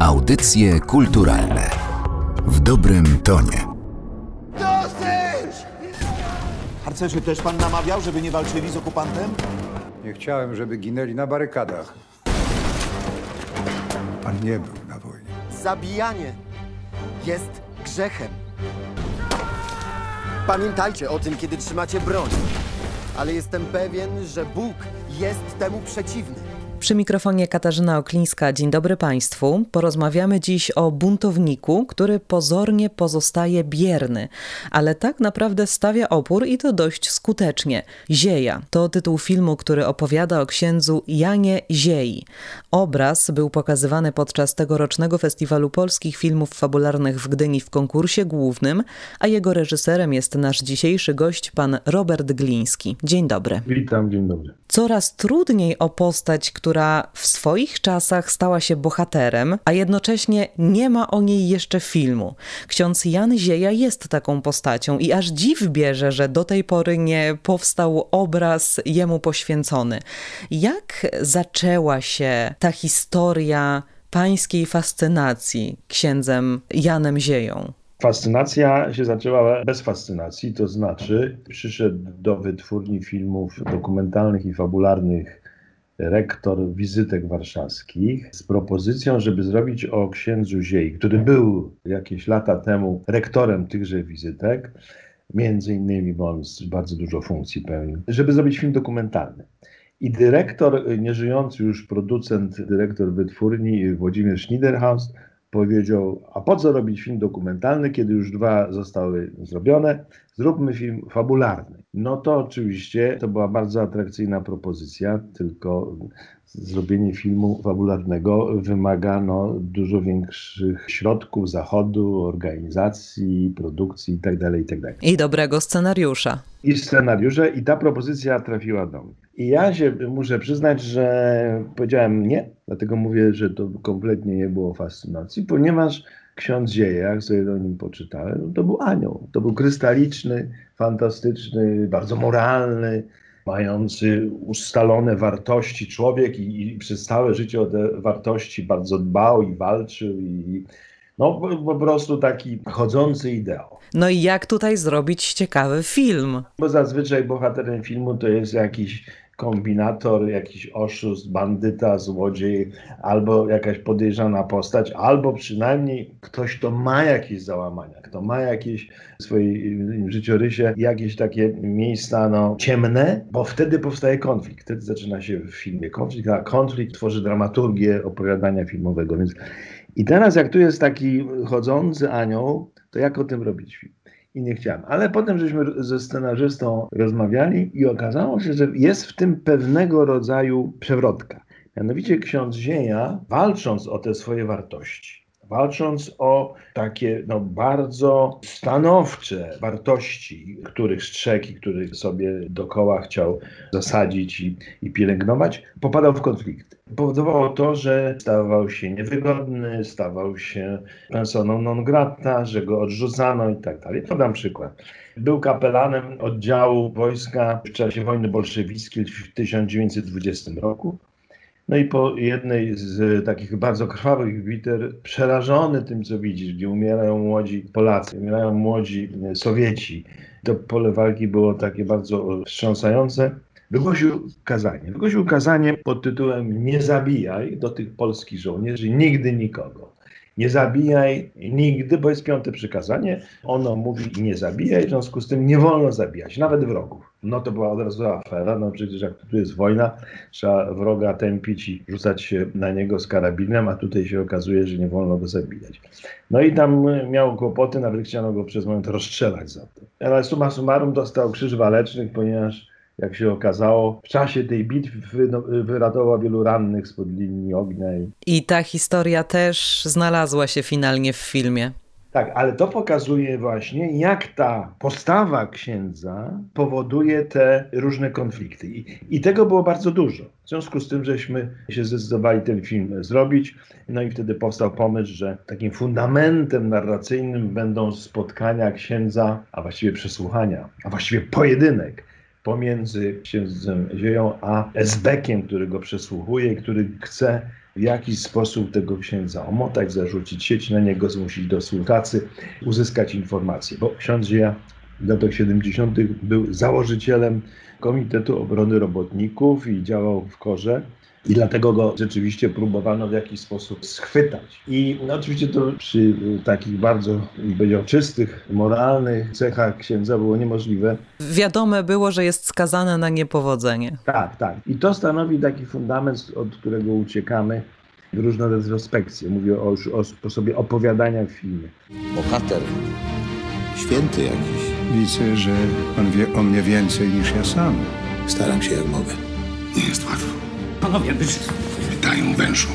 Audycje kulturalne w dobrym tonie. Dosyć! Harcerze, też pan namawiał, żeby nie walczyli z okupantem? Nie chciałem, żeby ginęli na barykadach. Pan nie był na wojnie. Zabijanie jest grzechem. Pamiętajcie o tym, kiedy trzymacie broń. Ale jestem pewien, że Bóg jest temu przeciwny. Przy mikrofonie Katarzyna Oklińska. Dzień dobry Państwu. Porozmawiamy dziś o buntowniku, który pozornie pozostaje bierny, ale tak naprawdę stawia opór i to dość skutecznie. Zieja to tytuł filmu, który opowiada o księdzu Janie Ziei. Obraz był pokazywany podczas tegorocznego Festiwalu Polskich Filmów Fabularnych w Gdyni w konkursie głównym, a jego reżyserem jest nasz dzisiejszy gość, pan Robert Gliński. Dzień dobry. Witam, dzień dobry. Coraz trudniej o postać, która w swoich czasach stała się bohaterem, a jednocześnie nie ma o niej jeszcze filmu. Ksiądz Jan Zieja jest taką postacią i aż dziw bierze, że do tej pory nie powstał obraz jemu poświęcony. Jak zaczęła się ta historia pańskiej fascynacji księdzem Janem Zieją? Fascynacja się zaczęła bez fascynacji, to znaczy przyszedł do wytwórni filmów dokumentalnych i fabularnych rektor wizytek warszawskich z propozycją, żeby zrobić o księdzu Ziei, który był jakieś lata temu rektorem tychże wizytek, między innymi, bo on bardzo dużo funkcji pełnił, żeby zrobić film dokumentalny. I dyrektor, nieżyjący już producent, dyrektor wytwórni Włodzimierz Schniederhaus powiedział, a po co robić film dokumentalny, kiedy już dwa zostały zrobione? Zróbmy film fabularny. No to oczywiście to była bardzo atrakcyjna propozycja, tylko zrobienie filmu fabularnego wymaga no, dużo większych środków, zachodu, organizacji, produkcji itd. itd. I dobrego scenariusza. I scenariusze i ta propozycja trafiła do mnie. I ja się muszę przyznać, że powiedziałem nie, dlatego mówię, że to kompletnie nie było fascynacji, ponieważ ksiądz Zieja, jak sobie o nim poczytałem, to był anioł. To był krystaliczny, fantastyczny, bardzo moralny, mający ustalone wartości człowiek i, i przez całe życie o te wartości bardzo dbał i walczył i no po, po prostu taki chodzący ideał. No i jak tutaj zrobić ciekawy film? Bo zazwyczaj bohaterem filmu to jest jakiś kombinator, jakiś oszust, bandyta, złodziej, albo jakaś podejrzana postać, albo przynajmniej ktoś, kto ma jakieś załamania, kto ma jakieś w swoim życiorysie jakieś takie miejsca no, ciemne, bo wtedy powstaje konflikt. Wtedy zaczyna się w filmie konflikt, a konflikt tworzy dramaturgię opowiadania filmowego. Więc i teraz jak tu jest taki chodzący anioł, to jak o tym robić film? I nie chciałem. Ale potem żeśmy ze scenarzystą rozmawiali i okazało się, że jest w tym pewnego rodzaju przewrotka. Mianowicie ksiądz Zieja, walcząc o te swoje wartości, walcząc o takie no, bardzo stanowcze wartości, których strzegł i których sobie dokoła chciał zasadzić i, i pielęgnować, popadał w konflikty. Powodowało to, że stawał się niewygodny, stawał się personą non grata, że go odrzucano i tak dalej. Podam przykład. Był kapelanem oddziału wojska w czasie wojny bolszewickiej w 1920 roku. No i po jednej z takich bardzo krwawych biter, przerażony tym, co widzisz, gdzie umierają młodzi Polacy, umierają młodzi Sowieci, to pole walki było takie bardzo wstrząsające. Wygłosił kazanie. Wygłosił kazanie pod tytułem Nie zabijaj do tych polskich żołnierzy nigdy nikogo. Nie zabijaj nigdy, bo jest piąte przykazanie. Ono mówi nie zabijaj, w związku z tym nie wolno zabijać, nawet wrogów. No to była od razu afera, no przecież jak tu jest wojna, trzeba wroga tępić i rzucać się na niego z karabinem, a tutaj się okazuje, że nie wolno go zabijać. No i tam miał kłopoty, nawet chciano go przez moment rozstrzelać za to. Ale summa summarum dostał krzyż walecznych, ponieważ jak się okazało, w czasie tej bitwy wyratował wielu rannych spod linii ognia. I ta historia też znalazła się finalnie w filmie. Tak, ale to pokazuje właśnie, jak ta postawa księdza powoduje te różne konflikty. I, I, tego było bardzo dużo. W związku z tym, żeśmy się zdecydowali ten film zrobić, no i wtedy powstał pomysł, że takim fundamentem narracyjnym będą spotkania księdza, a właściwie przesłuchania, a właściwie pojedynek pomiędzy księdzem Zieją a Esbekiem, który go przesłuchuje który chce w jakiś sposób tego księdza omotać, zarzucić sieć na niego, zmusić do współpracy, uzyskać informacje. Bo ksiądz Zieja w latach 70. był założycielem Komitetu Obrony Robotników i działał w korze. I dlatego go rzeczywiście próbowano w jakiś sposób schwytać. I no, oczywiście to przy y, takich bardzo, powiedział, czystych, moralnych cechach księdza było niemożliwe. Wiadome było, że jest skazane na niepowodzenie. Tak, tak. I to stanowi taki fundament, od którego uciekamy w różne retrospekcje. Mówię o, o sposobie opowiadania w filmie. Bohater. Święty jakiś. Widzę, że on wie o mnie więcej niż ja sam. Staram się jak mogę. Nie jest łatwo. Panowie, wyszli. Pytają wężą.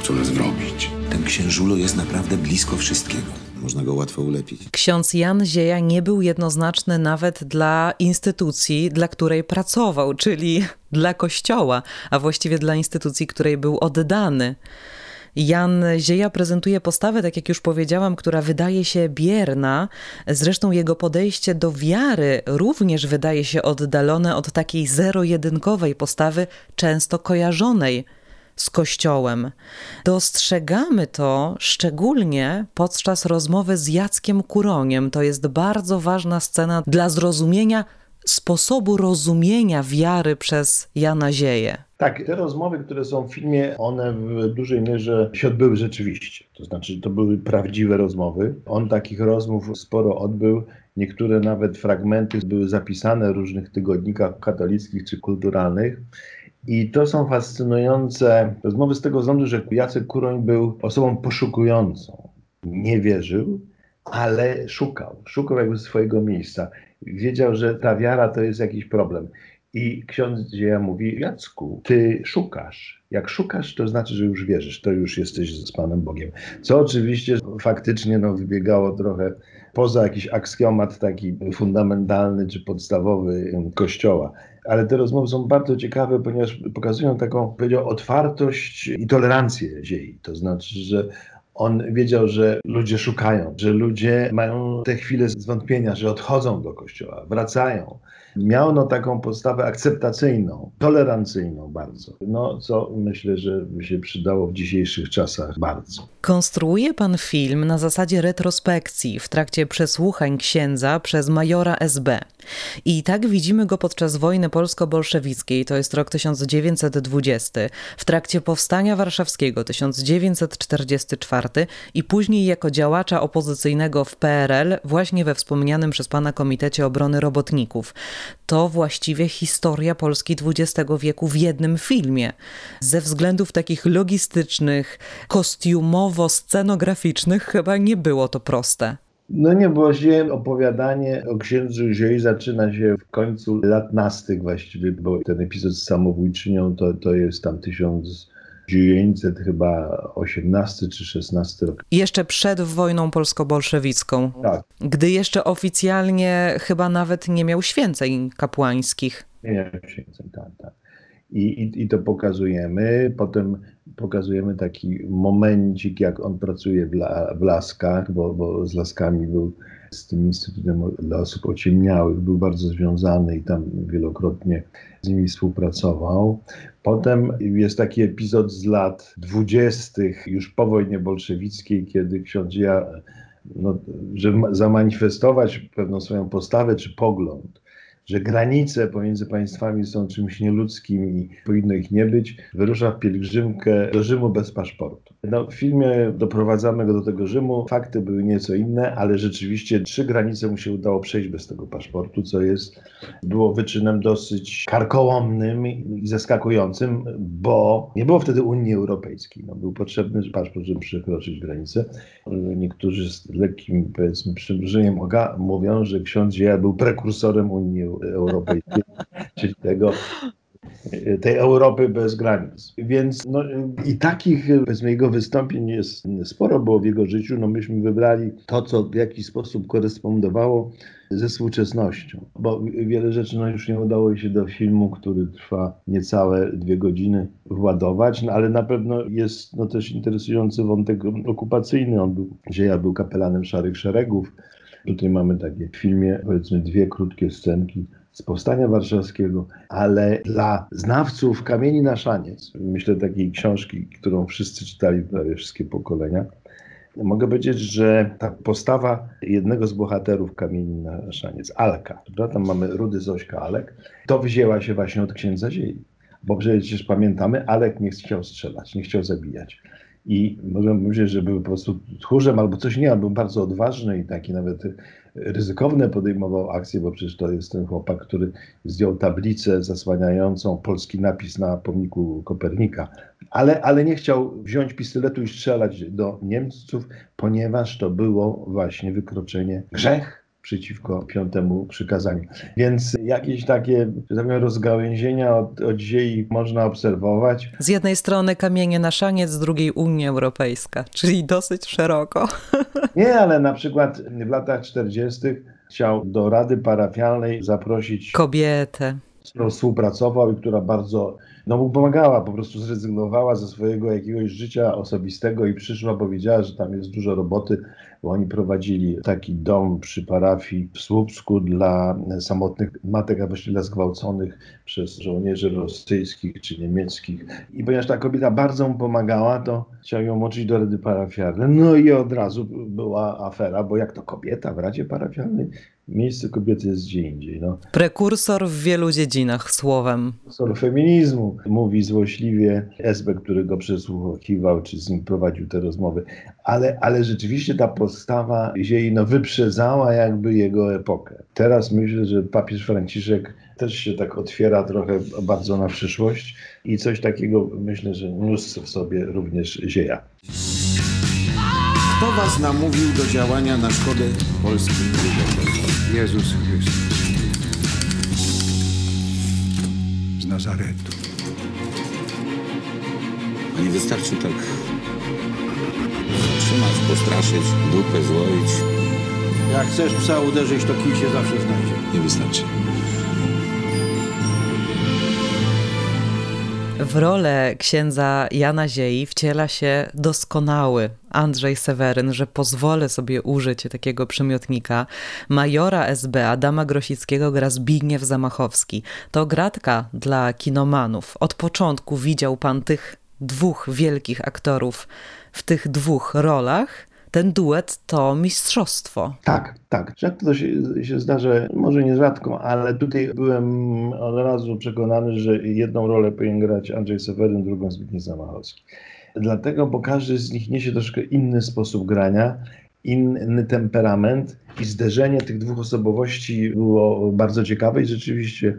Chcą nas wrobić. Ten księżulo jest naprawdę blisko wszystkiego. Można go łatwo ulepić. Ksiądz Jan Zieja nie był jednoznaczny nawet dla instytucji, dla której pracował, czyli dla kościoła, a właściwie dla instytucji, której był oddany. Jan Zieja prezentuje postawę, tak jak już powiedziałam, która wydaje się bierna. Zresztą jego podejście do wiary również wydaje się oddalone od takiej zero-jedynkowej postawy, często kojarzonej z Kościołem. Dostrzegamy to szczególnie podczas rozmowy z Jackiem Kuroniem. To jest bardzo ważna scena dla zrozumienia sposobu rozumienia wiary przez Jana Zieję. Tak, te rozmowy, które są w filmie, one w dużej mierze się odbyły rzeczywiście. To znaczy, to były prawdziwe rozmowy. On takich rozmów sporo odbył. Niektóre nawet fragmenty były zapisane w różnych tygodnikach katolickich czy kulturalnych. I to są fascynujące rozmowy z tego względu, że Jacek Kuroń był osobą poszukującą. Nie wierzył, ale szukał. Szukał jakby swojego miejsca. Wiedział, że ta wiara to jest jakiś problem. I ksiądz Dzieja mówi, Jacku, ty szukasz. Jak szukasz, to znaczy, że już wierzysz, to już jesteś z Panem Bogiem. Co oczywiście faktycznie no, wybiegało trochę poza jakiś aksjomat taki fundamentalny czy podstawowy Kościoła. Ale te rozmowy są bardzo ciekawe, ponieważ pokazują taką, powiedział, otwartość i tolerancję Ziei. To znaczy, że on wiedział, że ludzie szukają, że ludzie mają te chwile zwątpienia, że odchodzą do kościoła, wracają. Miał no taką postawę akceptacyjną, tolerancyjną bardzo. No, co myślę, że się przydało w dzisiejszych czasach bardzo. Konstruuje pan film na zasadzie retrospekcji w trakcie przesłuchań księdza przez majora SB. I tak widzimy go podczas wojny polsko-bolszewickiej, to jest rok 1920, w trakcie powstania warszawskiego 1944 i później jako działacza opozycyjnego w PRL, właśnie we wspomnianym przez pana Komitecie Obrony Robotników. To właściwie historia Polski XX wieku w jednym filmie. Ze względów takich logistycznych, kostiumowo-scenograficznych chyba nie było to proste. No nie, bo opowiadanie o księdzu Ziei zaczyna się w końcu lat nastych właściwie, bo ten epizod z samobójczynią to, to jest tam 1900 chyba 18 czy 16 rok. Jeszcze przed wojną polsko-bolszewicką. Tak. Gdy jeszcze oficjalnie chyba nawet nie miał święceń kapłańskich. Nie, nie, święceń, tak, tak. I, i, I to pokazujemy. Potem pokazujemy taki momencik, jak on pracuje w, la, w Laskach, bo, bo z Laskami był z tym Instytutem dla Osób Ociemniałych, był bardzo związany i tam wielokrotnie z nimi współpracował. Potem jest taki epizod z lat dwudziestych, już po wojnie bolszewickiej, kiedy ksiądz ja, no, żeby zamanifestować pewną swoją postawę czy pogląd, że granice pomiędzy państwami są czymś nieludzkim i powinno ich nie być, wyrusza w pielgrzymkę do Rzymu bez paszportu. No, w filmie doprowadzamy go do tego Rzymu. Fakty były nieco inne, ale rzeczywiście trzy granice mu się udało przejść bez tego paszportu, co jest, było wyczynem dosyć karkołomnym i zaskakującym, bo nie było wtedy Unii Europejskiej. No, był potrzebny paszport, żeby przekroczyć granicę. Niektórzy z lekkim, powiedzmy, przymrużeniem oka mówią, że ksiądz Dzieja był prekursorem Unii Europejskiej, czyli tego, tej Europy bez granic. Więc no, i takich powiedzmy, jego wystąpień jest sporo było w jego życiu. No, myśmy wybrali to, co w jakiś sposób korespondowało ze współczesnością, bo wiele rzeczy no, już nie udało się do filmu, który trwa niecałe dwie godziny władować, no, ale na pewno jest no, też interesujący wątek okupacyjny. On był, że ja był kapelanem Szarych Szeregów. Tutaj mamy takie w filmie, powiedzmy, dwie krótkie scenki z Powstania Warszawskiego, ale dla znawców Kamieni na szaniec, myślę takiej książki, którą wszyscy czytali, prawie wszystkie pokolenia, Mogę powiedzieć, że ta postawa jednego z bohaterów Kamieni na szaniec, Alka, prawda? tam mamy Rudy Zośka Alek, to wzięła się właśnie od księdza Ziei. Bo przecież pamiętamy, Alek nie chciał strzelać, nie chciał zabijać. I możemy powiedzieć, że był po prostu tchórzem albo coś nie, ale był bardzo odważny i taki nawet ryzykowne podejmował akcje, bo przecież to jest ten chłopak, który zdjął tablicę zasłaniającą polski napis na pomniku Kopernika. Ale, ale nie chciał wziąć pistoletu i strzelać do Niemców, ponieważ to było właśnie wykroczenie, grzech przeciwko piątemu przykazaniu. Więc jakieś takie tak powiem, rozgałęzienia od, od ziei można obserwować. Z jednej strony kamienie na szaniec, z drugiej Unia Europejska, czyli dosyć szeroko. Nie, ale na przykład w latach 40. chciał do Rady Parafialnej zaprosić kobietę, z którą współpracował i która bardzo no, mu pomagała, po prostu zrezygnowała ze swojego jakiegoś życia osobistego i przyszła, powiedziała, że tam jest dużo roboty, bo oni prowadzili taki dom przy parafii w Słupsku dla samotnych matek, a właściwie dla zgwałconych przez żołnierzy rosyjskich czy niemieckich. I ponieważ ta kobieta bardzo mu pomagała, to chciał ją moczyć do rady parafialnej. No i od razu była afera, bo jak to kobieta w radzie parafialnej? Miejsce kobiety jest gdzie indziej. No. Prekursor w wielu dziedzinach, słowem. Prekursor feminizmu, mówi złośliwie SB, który go przesłuchiwał, czy z nim prowadził te rozmowy. Ale, ale rzeczywiście ta postawa Ziei no, wyprzedzała jakby jego epokę. Teraz myślę, że papież Franciszek też się tak otwiera trochę bardzo na przyszłość i coś takiego myślę, że niósł w sobie również Zieja. Kto was namówił do działania na szkodę polskim ludziom? Jezus Chrystus z Nazaretu. A nie wystarczy tak zatrzymać, postraszyć, dupę złoić. Jak chcesz psa uderzyć, to kij się zawsze znajdzie. Nie wystarczy. W rolę księdza Jana Ziei wciela się doskonały Andrzej Seweryn, że pozwolę sobie użyć takiego przymiotnika. Majora SB Adama Grosickiego gra Zbigniew Zamachowski. To gratka dla kinomanów. Od początku widział pan tych dwóch wielkich aktorów w tych dwóch rolach ten duet to mistrzostwo. Tak, tak. Rzadko to się, się zdarza, może nie rzadko, ale tutaj byłem od razu przekonany, że jedną rolę powinien grać Andrzej Seweryn, drugą Zbigniew Zamachowski. Dlatego, bo każdy z nich niesie troszkę inny sposób grania, inny temperament i zderzenie tych dwóch osobowości było bardzo ciekawe i rzeczywiście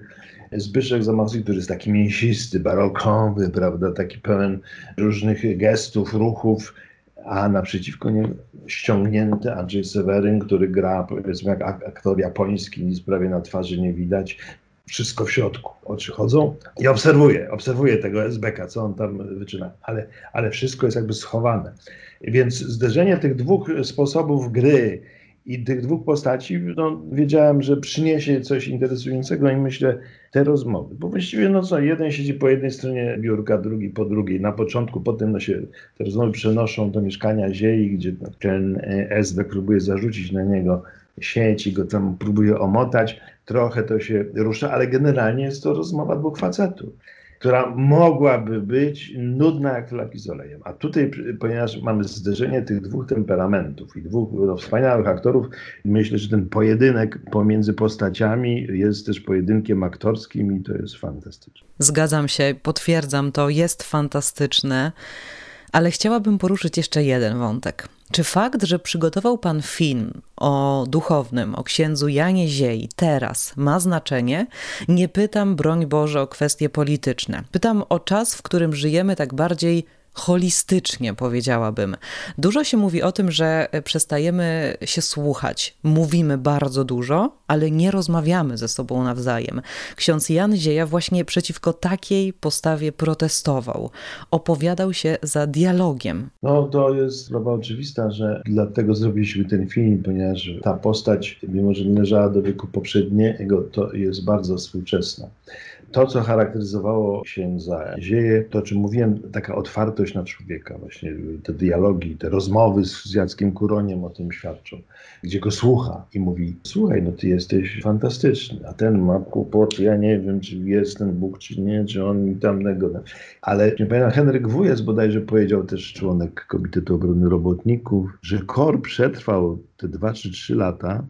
Zbyszek Zamachowski, który jest taki mięsisty, barokowy, prawda, taki pełen różnych gestów, ruchów, a naprzeciwko niemu ściągnięty Andrzej Seweryn, który gra powiedzmy jak aktor japoński, nic prawie na twarzy nie widać, wszystko w środku. Oczy chodzą i obserwuję, obserwuję tego SBK, co on tam wyczyna, ale, ale wszystko jest jakby schowane. Więc zderzenie tych dwóch sposobów gry i tych dwóch postaci, no, wiedziałem, że przyniesie coś interesującego i myślę, te rozmowy. Bo właściwie, no co, jeden siedzi po jednej stronie biurka, drugi po drugiej. Na początku, potem no się te rozmowy przenoszą do mieszkania Ziei, gdzie ten SB próbuje zarzucić na niego sieć i go tam próbuje omotać. Trochę to się rusza, ale generalnie jest to rozmowa dwóch facetów która mogłaby być nudna jak flaki z olejem. A tutaj, ponieważ mamy zderzenie tych dwóch temperamentów i dwóch no, wspaniałych aktorów, myślę, że ten pojedynek pomiędzy postaciami jest też pojedynkiem aktorskim i to jest fantastyczne. Zgadzam się, potwierdzam to, jest fantastyczne. Ale chciałabym poruszyć jeszcze jeden wątek. Czy fakt, że przygotował pan film o duchownym, o księdzu Janie Ziei teraz ma znaczenie? Nie pytam, broń Boże, o kwestie polityczne. Pytam o czas, w którym żyjemy tak bardziej holistycznie, powiedziałabym. Dużo się mówi o tym, że przestajemy się słuchać. Mówimy bardzo dużo, ale nie rozmawiamy ze sobą nawzajem. Ksiądz Jan Zieja właśnie przeciwko takiej postawie protestował. Opowiadał się za dialogiem. No to jest sprawa oczywista, że dlatego zrobiliśmy ten film, ponieważ ta postać, mimo że należała do wieku poprzedniego, to jest bardzo współczesna. To, co charakteryzowało księdza Zieje, to o czym mówiłem, taka otwartość na człowieka, właśnie te dialogi, te rozmowy z, Jackiem Kuroniem o tym świadczą, gdzie go słucha i mówi, słuchaj, no ty jesteś fantastyczny, a ten ma kłopoty, ja nie wiem, czy jest ten Bóg, czy nie, czy on mi tamnego. Ale nie pamiętam, Henryk Wujec bodajże powiedział też członek Komitetu Obrony Robotników, że KOR przetrwał te dwa czy trzy lata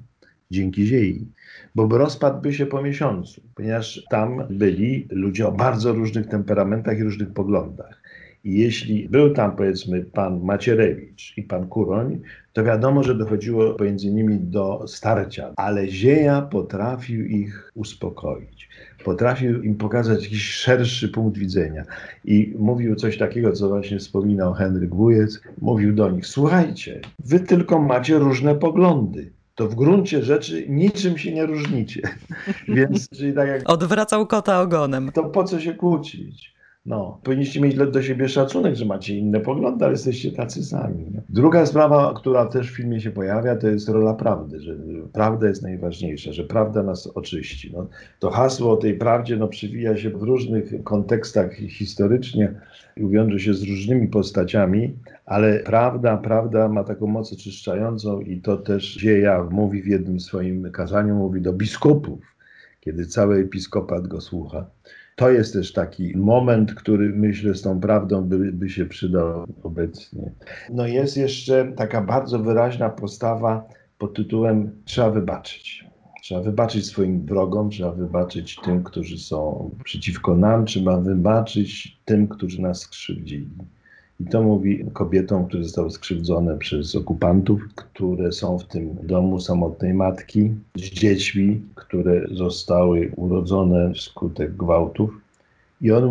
dzięki ziei, bo rozpadł by się po miesiącu, ponieważ tam byli ludzie o bardzo różnych temperamentach i różnych poglądach. I jeśli był tam powiedzmy pan Macierewicz i pan Kuroń, to wiadomo, że dochodziło pomiędzy nimi do starcia, ale Zieja potrafił ich uspokoić. Potrafił im pokazać jakiś szerszy punkt widzenia. I mówił coś takiego, co właśnie wspominał Henryk Wujec. Mówił do nich, słuchajcie, wy tylko macie różne poglądy to w gruncie rzeczy niczym się nie różnicie. Więc, czyli tak jak. Odwracał kota ogonem. To po co się kłócić? No, powinniście mieć do siebie szacunek, że macie inne poglądy, ale jesteście tacy sami. Nie? Druga sprawa, która też w filmie się pojawia, to jest rola prawdy, że prawda jest najważniejsza, że prawda nas oczyści. No, to hasło o tej prawdzie no, przywija się w różnych kontekstach historycznie i wiąże się z różnymi postaciami, ale prawda, prawda ma taką moc oczyszczającą i to też Dzieja mówi w jednym swoim kazaniu, mówi do biskupów, kiedy cały episkopat go słucha to jest też taki moment, który myślę z tą prawdą by, by się przydał obecnie. No jest jeszcze taka bardzo wyraźna postawa pod tytułem trzeba wybaczyć. Trzeba wybaczyć swoim wrogom, trzeba wybaczyć tym, którzy są przeciwko nam, trzeba wybaczyć tym, którzy nas skrzywdzili. I to mówi kobietom, które zostały skrzywdzone przez okupantów, które są w tym domu samotnej matki, z dziećmi, które zostały urodzone wskutek gwałtów. I on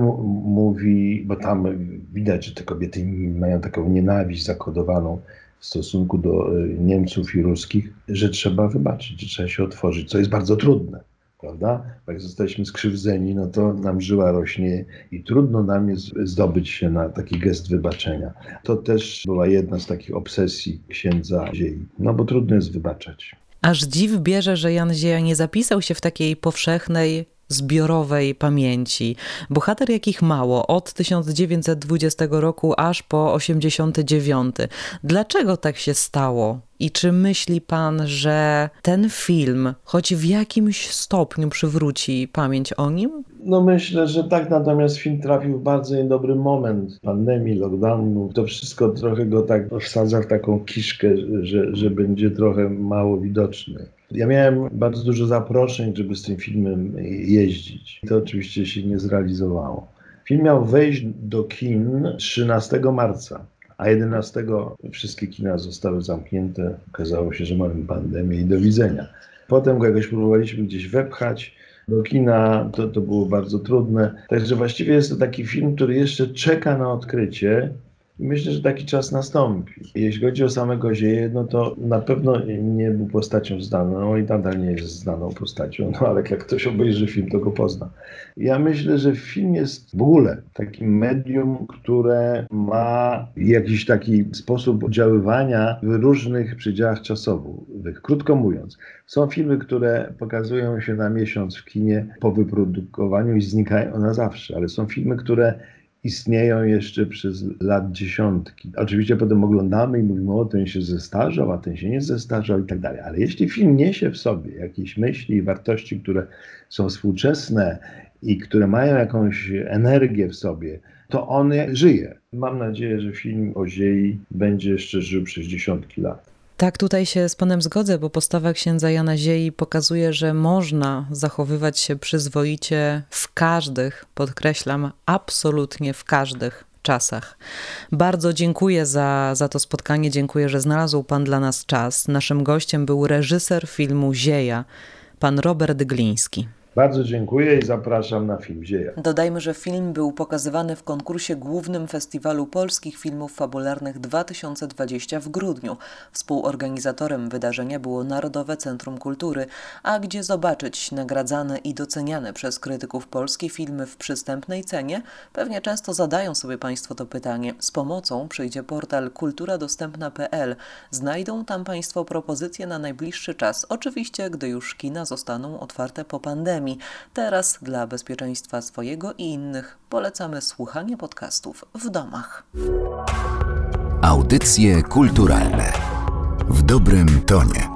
mówi, bo tam widać, że te kobiety mają taką nienawiść zakodowaną w stosunku do e, Niemców i Ruskich, że trzeba wybaczyć, że trzeba się otworzyć, co jest bardzo trudne prawda? Jak zostaliśmy skrzywdzeni, no to nam żyła rośnie i trudno nam jest zdobyć się na taki gest wybaczenia. To też była jedna z takich obsesji księdza Ziei, no bo trudno jest wybaczać. Aż dziw bierze, że Jan Zieja nie zapisał się w takiej powszechnej zbiorowej pamięci. Bohater jakich mało, od 1920 roku aż po 89. Dlaczego tak się stało? I czy myśli pan, że ten film choć w jakimś stopniu przywróci pamięć o nim? No myślę, że tak, natomiast film trafił w bardzo niedobry moment pandemii, lockdownu. To wszystko trochę go tak wsadza w taką kiszkę, że, że będzie trochę mało widoczny. Ja miałem bardzo dużo zaproszeń, żeby z tym filmem jeździć. To oczywiście się nie zrealizowało. Film miał wejść do kin 13 marca, a 11 wszystkie kina zostały zamknięte. Okazało się, że mamy pandemię i do widzenia. Potem go jakoś próbowaliśmy gdzieś wepchać do kina, to, to było bardzo trudne. Także właściwie jest to taki film, który jeszcze czeka na odkrycie. Myślę, że taki czas nastąpi. Jeśli chodzi o samego Zieję, no to na pewno nie był postacią znaną i nadal nie jest znaną postacią, no ale jak ktoś obejrzy film, to go pozna. Ja myślę, że film jest w ogóle takim medium, które ma jakiś taki sposób oddziaływania w różnych przedziałach czasowych. Krótko mówiąc, są filmy, które pokazują się na miesiąc w kinie po wyprodukowaniu i znikają na zawsze, ale są filmy, które istnieją jeszcze przez lat dziesiątki. Oczywiście potem oglądamy i mówimy, o ten się zestarzał, a ten się nie zestarzał i tak dalej. Ale jeśli film niesie w sobie jakieś myśli i wartości, które są współczesne i które mają jakąś energię w sobie, to on żyje. Mam nadzieję, że film o Ziei będzie jeszcze żył przez dziesiątki lat. Tak, tutaj się z Panem zgodzę, bo postawa księdza Jana Ziei pokazuje, że można zachowywać się przyzwoicie w każdych, podkreślam, absolutnie w każdych czasach. Bardzo dziękuję za, za to spotkanie, dziękuję, że znalazł Pan dla nas czas. Naszym gościem był reżyser filmu Zieja, pan Robert Gliński. Bardzo dziękuję i zapraszam na film Zieja. Dodajmy, że film był pokazywany w konkursie głównym Festiwalu Polskich Filmów Fabularnych 2020 w grudniu. Współorganizatorem wydarzenia było Narodowe Centrum Kultury, a gdzie zobaczyć nagradzane i doceniane przez krytyków polskie filmy w przystępnej cenie, pewnie często zadają sobie Państwo to pytanie. Z pomocą przyjdzie portal kulturadostępna.pl. Znajdą tam Państwo propozycje na najbliższy czas, oczywiście gdy już kina zostaną otwarte po pandemii. Teraz dla bezpieczeństwa swojego i innych polecamy słuchanie podcastów w domach. Audycje kulturalne w dobrym tonie.